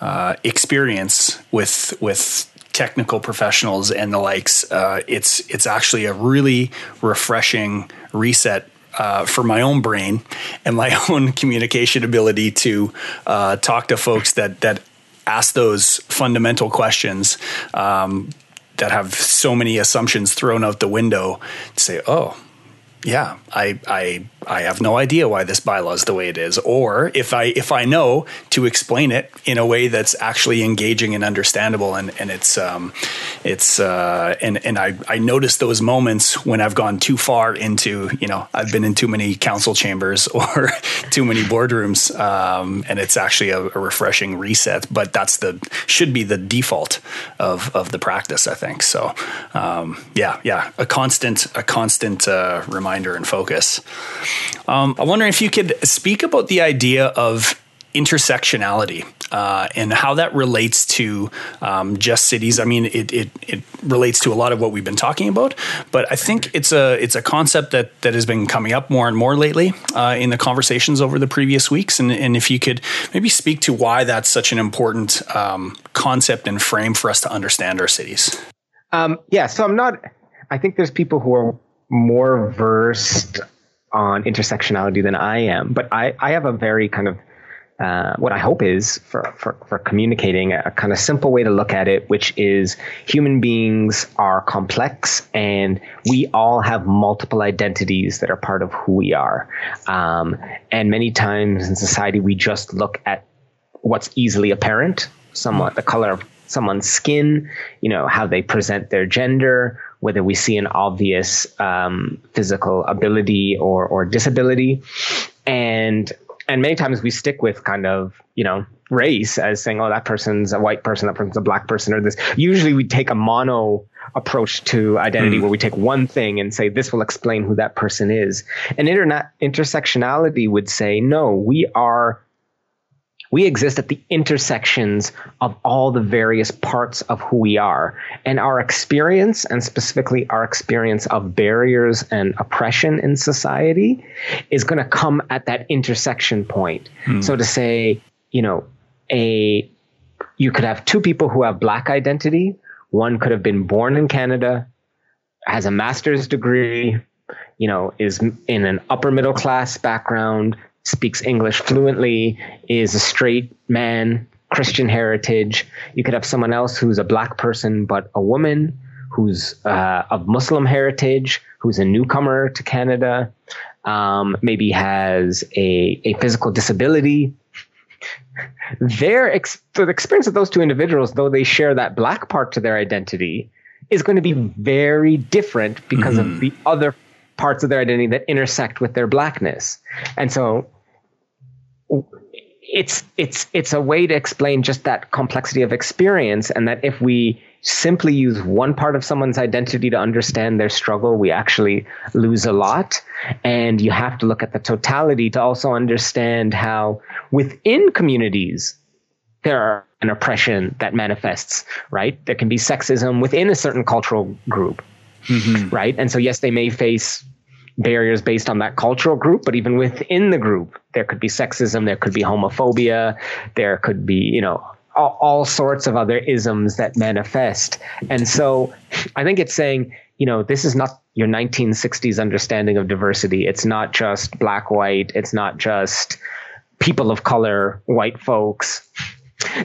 uh, experience with with technical professionals and the likes, uh, it's it's actually a really refreshing reset uh, for my own brain and my own communication ability to uh, talk to folks that that ask those fundamental questions um, that have so many assumptions thrown out the window. To say, oh, yeah, I, I I have no idea why this bylaw is the way it is, or if I if I know to explain it in a way that's actually engaging and understandable, and and it's um it's uh and and I I notice those moments when I've gone too far into you know I've been in too many council chambers or too many boardrooms, um, and it's actually a, a refreshing reset. But that's the should be the default of of the practice, I think. So um, yeah, yeah, a constant a constant uh, reminder reminder and focus. Um, I wonder if you could speak about the idea of intersectionality uh, and how that relates to um, just cities. I mean, it, it, it relates to a lot of what we've been talking about, but I think it's a it's a concept that that has been coming up more and more lately uh, in the conversations over the previous weeks. And, and if you could maybe speak to why that's such an important um, concept and frame for us to understand our cities. Um, yeah, so I'm not. I think there's people who are more versed on intersectionality than I am, but I, I have a very kind of uh, what I hope is for, for, for communicating a kind of simple way to look at it, which is human beings are complex and we all have multiple identities that are part of who we are. Um, and many times in society, we just look at what's easily apparent, somewhat the color of someone's skin, you know, how they present their gender, whether we see an obvious um, physical ability or, or disability. And and many times we stick with kind of you know race as saying oh that person's a white person that person's a black person or this usually we take a mono approach to identity mm. where we take one thing and say this will explain who that person is and internet intersectionality would say no we are we exist at the intersections of all the various parts of who we are. And our experience, and specifically our experience of barriers and oppression in society, is going to come at that intersection point. Hmm. So to say, you know, a you could have two people who have black identity. One could have been born in Canada, has a master's degree, you know, is in an upper middle class background, speaks English fluently, is a straight man, Christian heritage. You could have someone else who's a black person, but a woman who's uh, of Muslim heritage, who's a newcomer to Canada, um, maybe has a, a physical disability. Their ex- the experience of those two individuals, though they share that black part to their identity, is going to be very different because mm-hmm. of the other parts of their identity that intersect with their blackness. And so it's it's it's a way to explain just that complexity of experience and that if we simply use one part of someone's identity to understand their struggle we actually lose a lot. And you have to look at the totality to also understand how within communities there are an oppression that manifests right? There can be sexism within a certain cultural group mm-hmm. right? And so yes they may face barriers based on that cultural group, but even within the group, there could be sexism, there could be homophobia, there could be, you know, all, all, sorts of other isms that manifest. And so I think it's saying, you know, this is not your 1960s understanding of diversity. It's not just black, white. It's not just people of color, white folks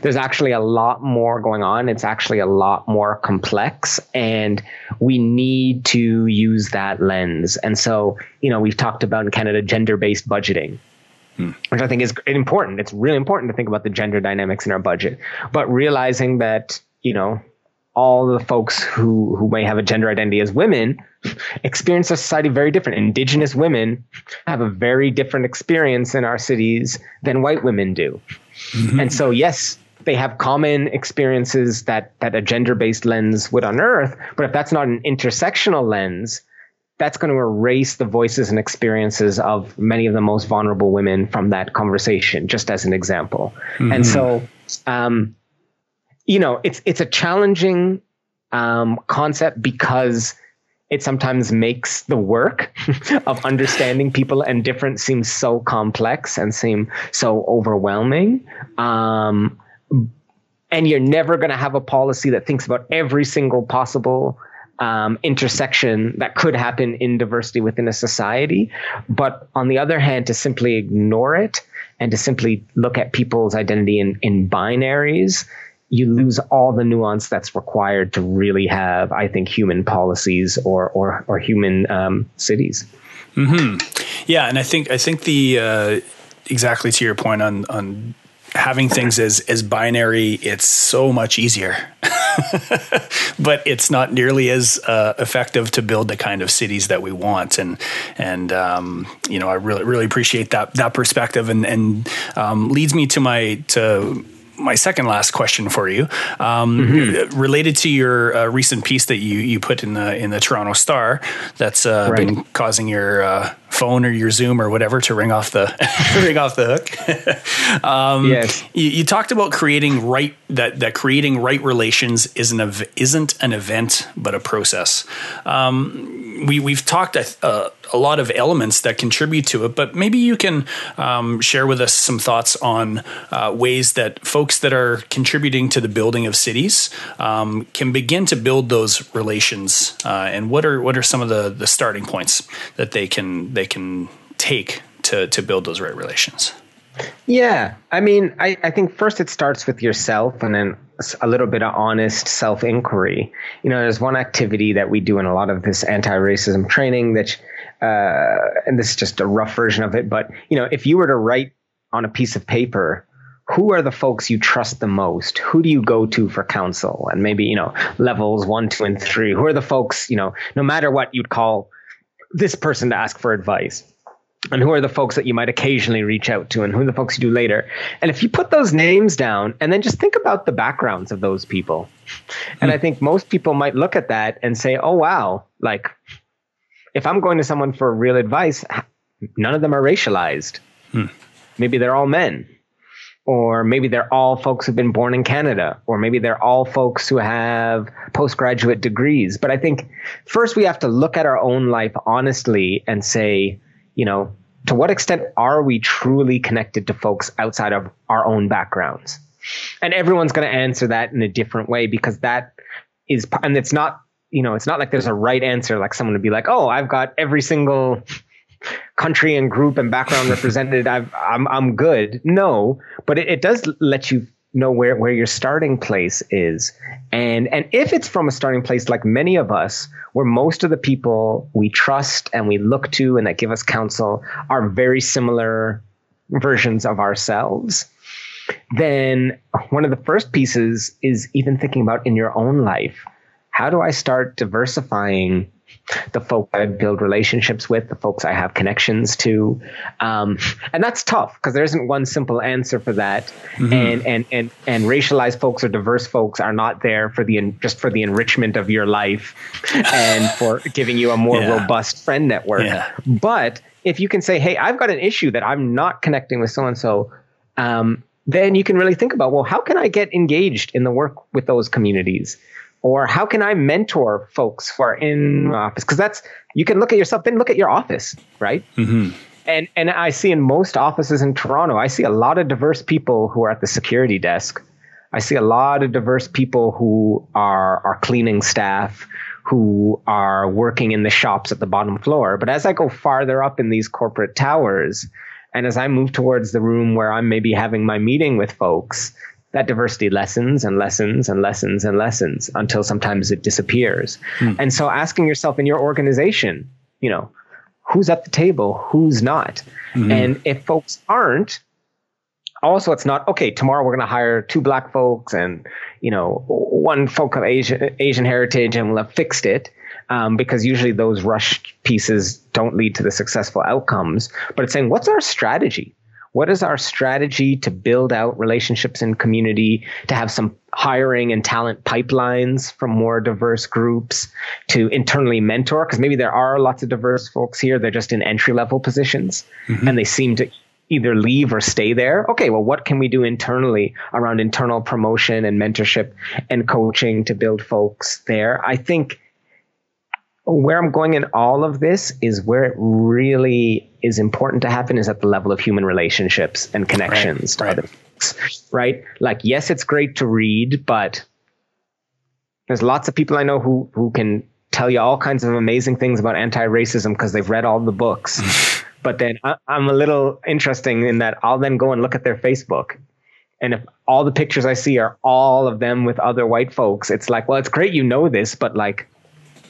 there's actually a lot more going on. It's actually a lot more complex, and we need to use that lens. And so, you know, we've talked about in Canada gender based budgeting. Hmm. Which I think is important. It's really important to think about the gender dynamics in our budget, but realizing that you know all the folks who who may have a gender identity as women experience a society very different. Indigenous women have a very different experience in our cities than white women do. Mm-hmm. And so, yes, they have common experiences that that a gender-based lens would unearth. But if that's not an intersectional lens, that's going to erase the voices and experiences of many of the most vulnerable women from that conversation, just as an example. Mm-hmm. And so, um, you know, it's it's a challenging um, concept because it sometimes makes the work of understanding people and difference seem so complex and seem so overwhelming. Um, and you're never going to have a policy that thinks about every single possible um, intersection that could happen in diversity within a society. But on the other hand, to simply ignore it and to simply look at people's identity in, in binaries you lose all the nuance that's required to really have, I think, human policies or or, or human um, cities. Mm-hmm. Yeah, and I think I think the uh, exactly to your point on on having things as as binary, it's so much easier. but it's not nearly as uh, effective to build the kind of cities that we want. And and um, you know, I really really appreciate that that perspective, and and um, leads me to my to my second last question for you, um, mm-hmm. related to your uh, recent piece that you you put in the in the Toronto Star, that's uh, right. been causing your uh, phone or your Zoom or whatever to ring off the ring off the hook. um, yes, you, you, talked about creating right that that creating right relations isn't isn't an event but a process. Um, we we've talked a, a, lot of elements that contribute to it, but maybe you can um, share with us some thoughts on uh, ways that folks that are contributing to the building of cities um, can begin to build those relations, uh, and what are what are some of the the starting points that they can they can take to to build those right relations. Yeah, I mean, I, I think first it starts with yourself, and then a little bit of honest self inquiry. You know, there's one activity that we do in a lot of this anti racism training that, uh, and this is just a rough version of it, but you know, if you were to write on a piece of paper who are the folks you trust the most? Who do you go to for counsel? And maybe, you know, levels one, two, and three. Who are the folks, you know, no matter what you'd call this person to ask for advice? And who are the folks that you might occasionally reach out to, and who are the folks you do later? And if you put those names down and then just think about the backgrounds of those people, and I hmm. think most people might look at that and say, oh, wow, like if I'm going to someone for real advice, none of them are racialized. Hmm. Maybe they're all men or maybe they're all folks who've been born in Canada, or maybe they're all folks who have postgraduate degrees. But I think first we have to look at our own life honestly and say, you know, to what extent are we truly connected to folks outside of our own backgrounds? And everyone's going to answer that in a different way because that is, and it's not, you know, it's not like there's a right answer, like someone would be like, oh, I've got every single country and group and background represented, i am I'm, I'm good. No, but it, it does let you know where, where your starting place is. And, and if it's from a starting place like many of us, where most of the people we trust and we look to and that give us counsel are very similar versions of ourselves, then one of the first pieces is even thinking about in your own life. How do I start diversifying the folks I build relationships with, the folks I have connections to. Um, and that's tough because there isn't one simple answer for that. Mm-hmm. And, and, and, and racialized folks or diverse folks are not there for the, just for the enrichment of your life and for giving you a more yeah. robust friend network. Yeah. But if you can say, Hey, I've got an issue that I'm not connecting with so and so, then you can really think about, well, how can I get engaged in the work with those communities? Or how can I mentor folks who are in office? Because that's you can look at yourself, then look at your office, right? Mm-hmm. And and I see in most offices in Toronto, I see a lot of diverse people who are at the security desk. I see a lot of diverse people who are are cleaning staff, who are working in the shops at the bottom floor. But as I go farther up in these corporate towers, and as I move towards the room where I'm maybe having my meeting with folks, that diversity lessens and lessens and lessens and lessens until sometimes it disappears. Hmm. And so asking yourself in your organization, you know, who's at the table, who's not. Mm-hmm. And if folks aren't, also it's not okay tomorrow we're going to hire two black folks and you know one folk of asian asian heritage and we'll have fixed it um, because usually those rushed pieces don't lead to the successful outcomes but it's saying what's our strategy what is our strategy to build out relationships in community, to have some hiring and talent pipelines from more diverse groups, to internally mentor? Because maybe there are lots of diverse folks here, they're just in entry level positions mm-hmm. and they seem to either leave or stay there. Okay, well, what can we do internally around internal promotion and mentorship and coaching to build folks there? I think where I'm going in all of this is where it really is important to happen is at the level of human relationships and connections right, right. right? Like, yes, it's great to read, but there's lots of people I know who who can tell you all kinds of amazing things about anti-racism because they've read all the books. but then I, I'm a little interesting in that I'll then go and look at their Facebook and if all the pictures I see are all of them with other white folks, it's like, well, it's great you know this, but like,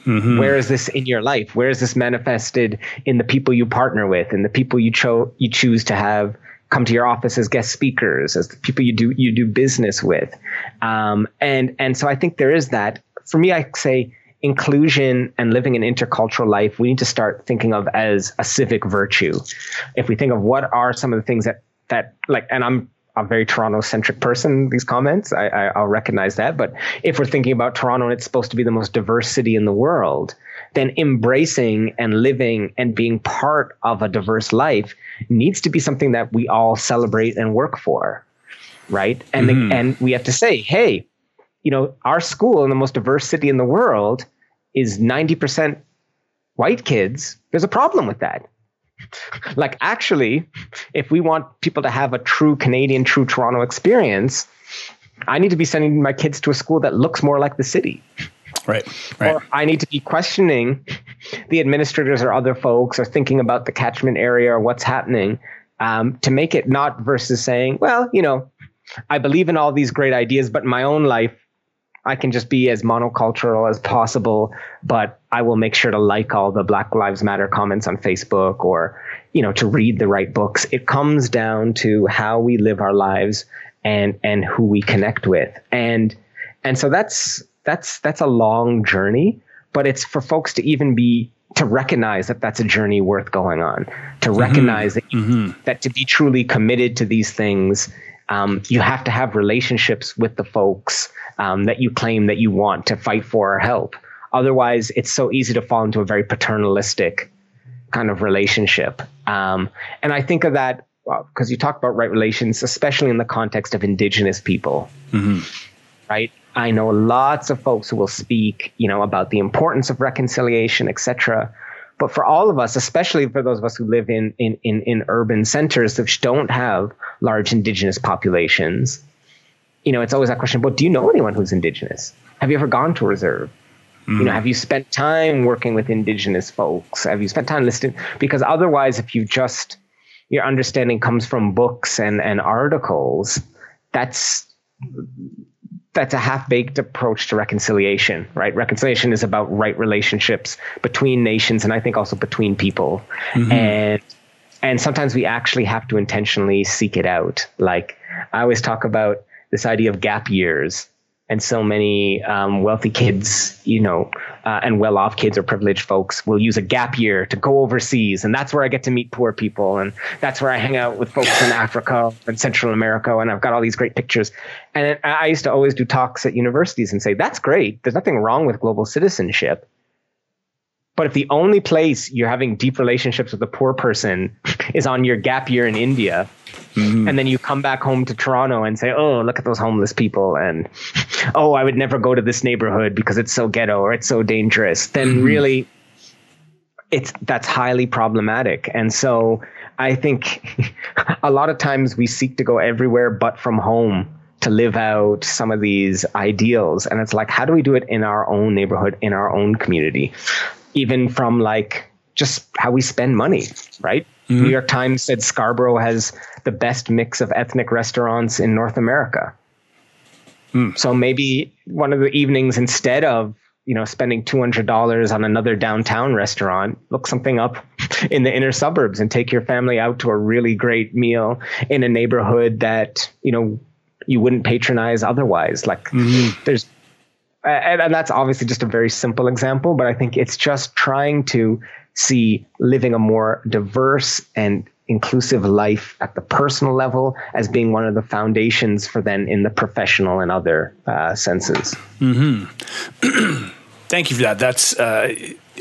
Mm-hmm. Where is this in your life? Where is this manifested in the people you partner with and the people you cho- you choose to have come to your office as guest speakers, as the people you do you do business with? Um, and and so I think there is that. For me, I say inclusion and living an intercultural life, we need to start thinking of as a civic virtue. If we think of what are some of the things that that like, and I'm a very Toronto centric person, these comments. I, will recognize that. But if we're thinking about Toronto and it's supposed to be the most diverse city in the world, then embracing and living and being part of a diverse life needs to be something that we all celebrate and work for. Right. And, mm-hmm. and we have to say, hey, you know, our school in the most diverse city in the world is 90% white kids. There's a problem with that. like, actually, if we want people to have a true Canadian, true Toronto experience, I need to be sending my kids to a school that looks more like the city. Right. Right. Or I need to be questioning the administrators or other folks or thinking about the catchment area or what's happening um, to make it not versus saying, well, you know, I believe in all these great ideas, but in my own life, I can just be as monocultural as possible, but I will make sure to like all the Black Lives Matter comments on Facebook or, you know, to read the right books. It comes down to how we live our lives and and who we connect with. And and so that's that's that's a long journey, but it's for folks to even be to recognize that that's a journey worth going on, to mm-hmm. recognize that, mm-hmm. that to be truly committed to these things, um, you have to have relationships with the folks um, that you claim that you want to fight for or help. Otherwise, it's so easy to fall into a very paternalistic kind of relationship. Um, and I think of that because well, you talk about right relations, especially in the context of Indigenous people, mm-hmm. right? I know lots of folks who will speak, you know, about the importance of reconciliation, etc. But for all of us, especially for those of us who live in, in, in, in urban centers which don't have large indigenous populations, you know, it's always that question, but do you know anyone who's indigenous? Have you ever gone to a reserve? Mm. You know, hmm. have you spent time working with indigenous folks? Have you spent time listening? Because otherwise, if you just your understanding comes from books and, and articles, that's that's a half-baked approach to reconciliation, right? Reconciliation is about right relationships between nations and I think also between people. Mm-hmm. And and sometimes we actually have to intentionally seek it out. Like I always talk about this idea of gap years and so many um, wealthy kids, you know, uh, and well-off kids or privileged folks will use a gap year to go overseas, and that's where I get to meet poor people, and that's where I hang out with folks in Africa and Central America, and I've got all these great pictures. And I used to always do talks at universities and say, "That's great. There's nothing wrong with global citizenship." But if the only place you're having deep relationships with a poor person is on your gap year in India, mm-hmm. and then you come back home to Toronto and say, "Oh, look at those homeless people," and "Oh, I would never go to this neighborhood because it's so ghetto or it's so dangerous," then mm-hmm. really, it's that's highly problematic. And so I think a lot of times we seek to go everywhere but from home to live out some of these ideals. And it's like, how do we do it in our own neighborhood, in our own community? Even from like just how we spend money, right? Mm-hmm. New York Times said Scarborough has the best mix of ethnic restaurants in North America. Mm. So maybe one of the evenings, instead of you know spending two hundred dollars on another downtown restaurant, look something up in the inner suburbs and take your family out to a really great meal in a neighborhood that you know you wouldn't patronize otherwise. Like mm-hmm. there's and, and that's obviously just a very simple example, but I think it's just trying to see living a more diverse and inclusive life at the personal level as being one of the foundations for then in the professional and other uh, senses. Mm-hmm. Thank you for that. That's. Uh,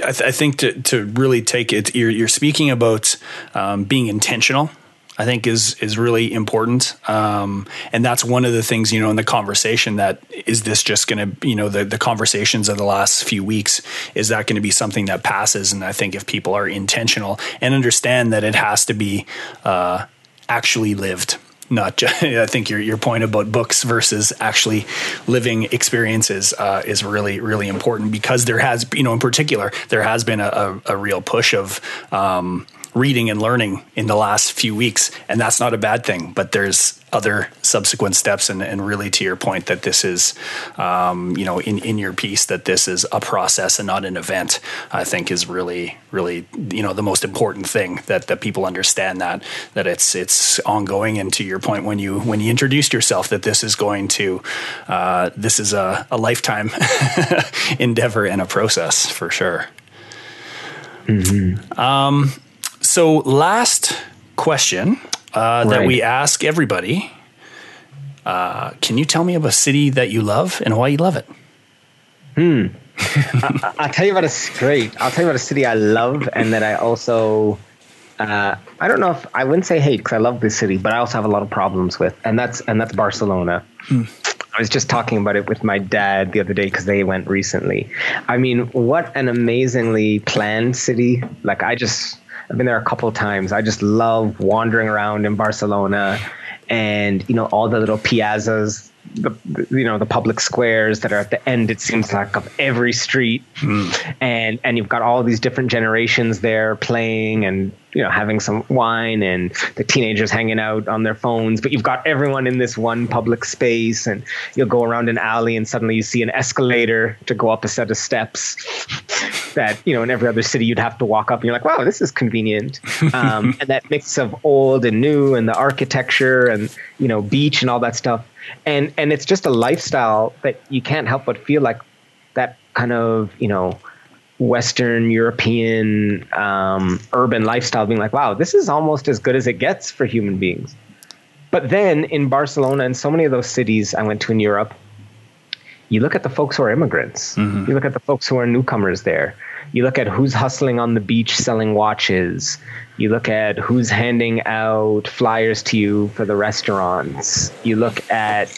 I, th- I, think to, to really take it, you're, you're speaking about um, being intentional I think is is really important, um, and that's one of the things you know in the conversation that is this just going to you know the the conversations of the last few weeks is that going to be something that passes, and I think if people are intentional and understand that it has to be uh, actually lived, not just, I think your your point about books versus actually living experiences uh, is really really important because there has you know in particular there has been a, a, a real push of um, reading and learning in the last few weeks, and that's not a bad thing. But there's other subsequent steps, and, and really to your point that this is, um, you know, in in your piece that this is a process and not an event. I think is really really you know the most important thing that that people understand that that it's it's ongoing. And to your point, when you when you introduced yourself, that this is going to uh, this is a, a lifetime endeavor and a process for sure. Mm-hmm. Um, so, last question uh, right. that we ask everybody uh, Can you tell me of a city that you love and why you love it? Hmm. I, will tell you about a great. I'll tell you about a city I love, and that I also. Uh, I don't know if I wouldn't say hate because I love this city, but I also have a lot of problems with, and that's and that's Barcelona. Hmm. I was just talking about it with my dad the other day because they went recently. I mean, what an amazingly planned city! Like I just I've been there a couple of times. I just love wandering around in Barcelona and you know all the little piazzas the you know the public squares that are at the end it seems like of every street. Mm. and and you've got all these different generations there playing and you know having some wine and the teenagers hanging out on their phones. But you've got everyone in this one public space and you'll go around an alley and suddenly you see an escalator to go up a set of steps that you know in every other city you'd have to walk up and you're like wow this is convenient. Um, and that mix of old and new and the architecture and you know beach and all that stuff and and it's just a lifestyle that you can't help but feel like that kind of you know Western European um, urban lifestyle, being like, wow, this is almost as good as it gets for human beings. But then in Barcelona and so many of those cities I went to in Europe, you look at the folks who are immigrants. Mm-hmm. You look at the folks who are newcomers there. You look at who's hustling on the beach selling watches. You look at who's handing out flyers to you for the restaurants. You look at,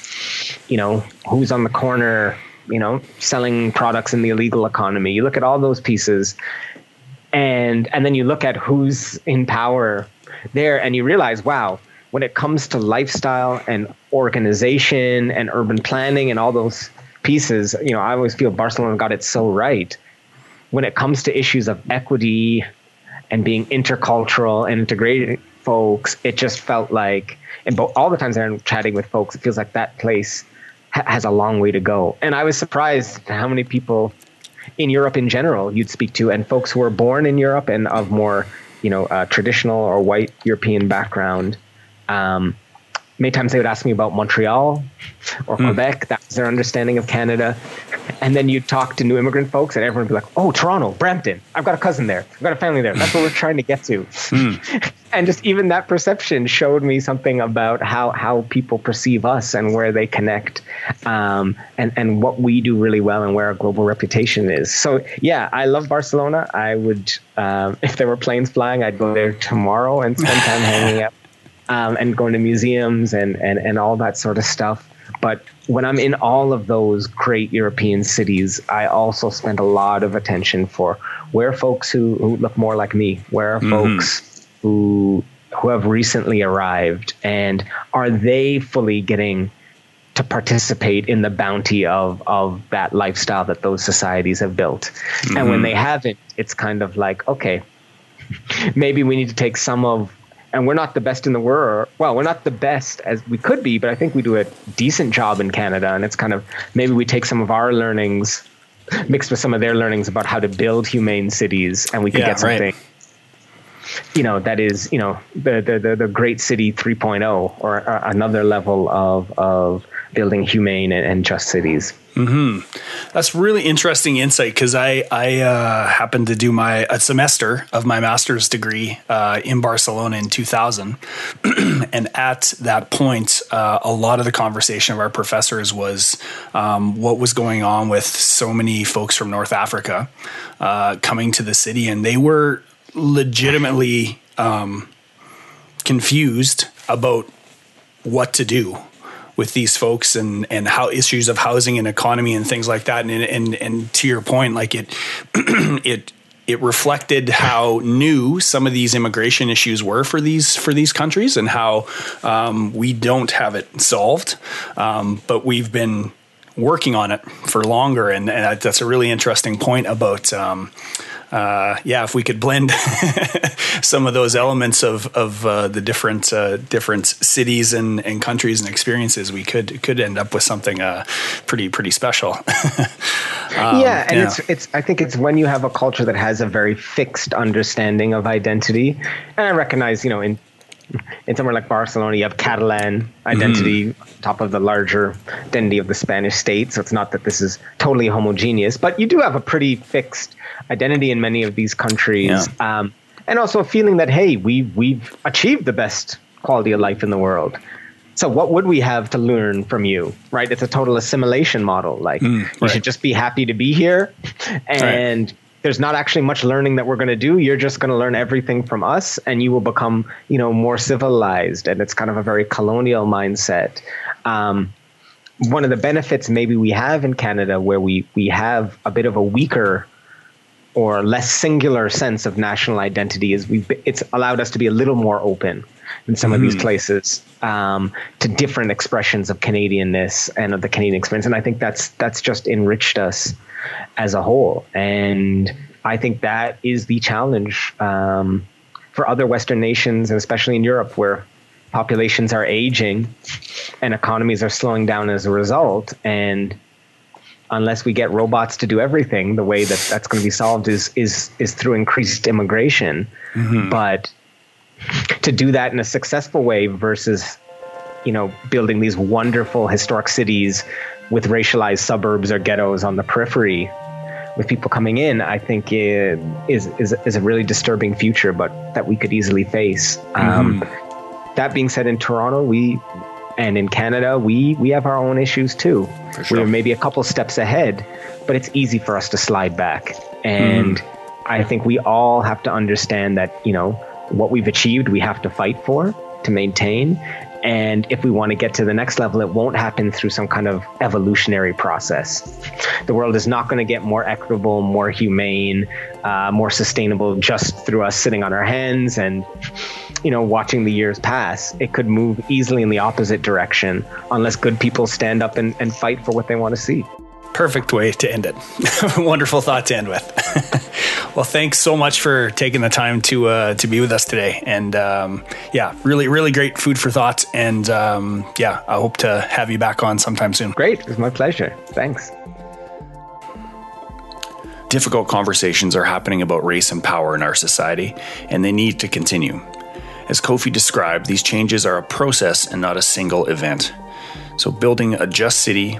you know, who's on the corner, you know, selling products in the illegal economy. You look at all those pieces and and then you look at who's in power there and you realize, wow, when it comes to lifestyle and organization and urban planning and all those pieces, you know, I always feel Barcelona got it so right when it comes to issues of equity and being intercultural and integrating folks, it just felt like, and all the times I'm chatting with folks, it feels like that place ha- has a long way to go. And I was surprised how many people in Europe in general you'd speak to, and folks who were born in Europe and of more, you know, uh, traditional or white European background. Um, many times they would ask me about Montreal or mm. Quebec. That was their understanding of Canada. And then you'd talk to new immigrant folks, and everyone would be like, "Oh, Toronto, Brampton. I've got a cousin there. I've got a family there. That's what we're trying to get to." Mm. and just even that perception showed me something about how how people perceive us and where they connect, um, and and what we do really well and where our global reputation is. So yeah, I love Barcelona. I would, um, if there were planes flying, I'd go there tomorrow and spend time hanging out um, and going to museums and, and, and all that sort of stuff. But when I'm in all of those great European cities, I also spend a lot of attention for where folks who, who look more like me, where are mm-hmm. folks who who have recently arrived, and are they fully getting to participate in the bounty of of that lifestyle that those societies have built? Mm-hmm. And when mm-hmm. they haven't, it's kind of like okay, maybe we need to take some of and we're not the best in the world. Well, we're not the best as we could be, but I think we do a decent job in Canada. And it's kind of maybe we take some of our learnings mixed with some of their learnings about how to build humane cities, and we could yeah, get something. Right. You know that is, you know, the the the, the great city 3.0 or uh, another level of of building humane and, and just cities. Hmm. That's really interesting insight because I I uh, happened to do my a semester of my master's degree uh, in Barcelona in 2000, and at that point, uh, a lot of the conversation of our professors was um, what was going on with so many folks from North Africa uh, coming to the city, and they were legitimately um, confused about what to do with these folks and and how issues of housing and economy and things like that. And and and to your point, like it it it reflected how new some of these immigration issues were for these for these countries and how um, we don't have it solved, um, but we've been working on it for longer, and, and that's a really interesting point about. Um, uh, yeah, if we could blend some of those elements of of uh, the different uh, different cities and, and countries and experiences, we could could end up with something uh, pretty pretty special. um, yeah, and yeah. it's it's I think it's when you have a culture that has a very fixed understanding of identity, and I recognize you know in in somewhere like Barcelona, you have Catalan identity mm. top of the larger identity of the Spanish state. So it's not that this is totally homogeneous, but you do have a pretty fixed identity in many of these countries, yeah. um, and also a feeling that hey, we we've achieved the best quality of life in the world. so what would we have to learn from you right it's a total assimilation model like mm, right. you should just be happy to be here and right. There's not actually much learning that we're going to do you're just going to learn everything from us and you will become you know more civilized and it's kind of a very colonial mindset um, one of the benefits maybe we have in canada where we we have a bit of a weaker or less singular sense of national identity is we it's allowed us to be a little more open in some mm-hmm. of these mm-hmm. places um, to different expressions of Canadianness and of the Canadian experience. And I think that's that's just enriched us as a whole. And I think that is the challenge um, for other Western nations, and especially in Europe, where populations are aging and economies are slowing down as a result. And unless we get robots to do everything, the way that that's going to be solved is is is through increased immigration. Mm-hmm. But to do that in a successful way versus you know building these wonderful historic cities with racialized suburbs or ghettos on the periphery with people coming in i think is is is a really disturbing future but that we could easily face um, mm-hmm. um, that being said in toronto we and in canada we we have our own issues too sure. we're maybe a couple steps ahead but it's easy for us to slide back and mm. i think we all have to understand that you know what we've achieved, we have to fight for to maintain. And if we want to get to the next level, it won't happen through some kind of evolutionary process. The world is not going to get more equitable, more humane, uh, more sustainable just through us sitting on our hands and, you know, watching the years pass. It could move easily in the opposite direction unless good people stand up and, and fight for what they want to see perfect way to end it. Wonderful thought to end with. well, thanks so much for taking the time to uh, to be with us today, and um, yeah, really, really great food for thought. And um, yeah, I hope to have you back on sometime soon. Great, it was my pleasure. Thanks. Difficult conversations are happening about race and power in our society, and they need to continue. As Kofi described, these changes are a process and not a single event. So, building a just city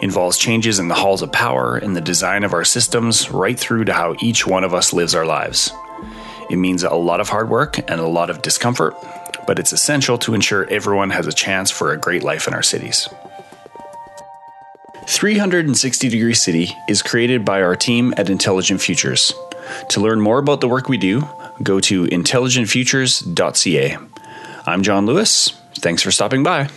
involves changes in the halls of power and the design of our systems, right through to how each one of us lives our lives. It means a lot of hard work and a lot of discomfort, but it's essential to ensure everyone has a chance for a great life in our cities. 360 Degree City is created by our team at Intelligent Futures. To learn more about the work we do, go to intelligentfutures.ca. I'm John Lewis. Thanks for stopping by.